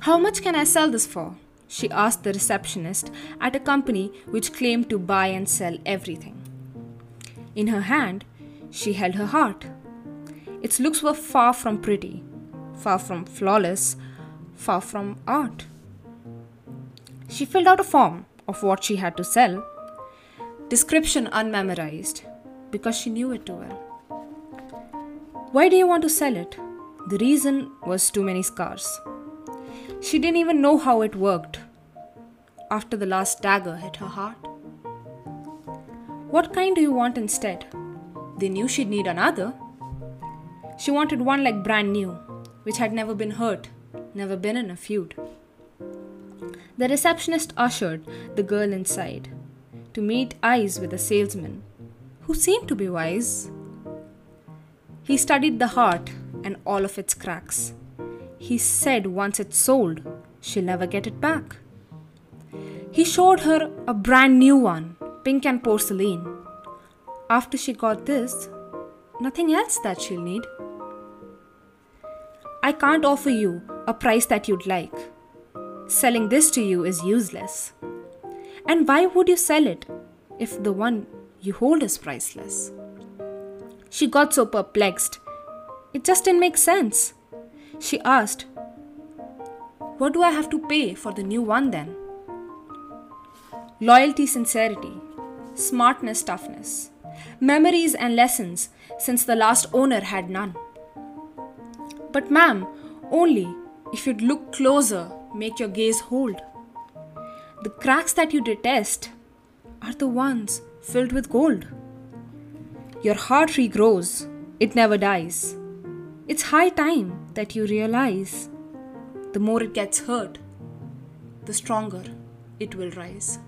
How much can I sell this for? She asked the receptionist at a company which claimed to buy and sell everything. In her hand, she held her heart. Its looks were far from pretty, far from flawless, far from art. She filled out a form of what she had to sell, description unmemorized, because she knew it too well. Why do you want to sell it? The reason was too many scars. She didn't even know how it worked after the last dagger hit her heart. What kind do you want instead? They knew she'd need another. She wanted one like brand new, which had never been hurt, never been in a feud. The receptionist ushered the girl inside to meet eyes with a salesman who seemed to be wise. He studied the heart and all of its cracks. He said once it's sold, she'll never get it back. He showed her a brand new one, pink and porcelain. After she got this, nothing else that she'll need. I can't offer you a price that you'd like. Selling this to you is useless. And why would you sell it if the one you hold is priceless? She got so perplexed. It just didn't make sense. She asked, What do I have to pay for the new one then? Loyalty, sincerity, smartness, toughness, memories and lessons since the last owner had none. But, ma'am, only if you'd look closer, make your gaze hold. The cracks that you detest are the ones filled with gold. Your heart regrows, it never dies. It's high time that you realize the more it gets hurt, the stronger it will rise.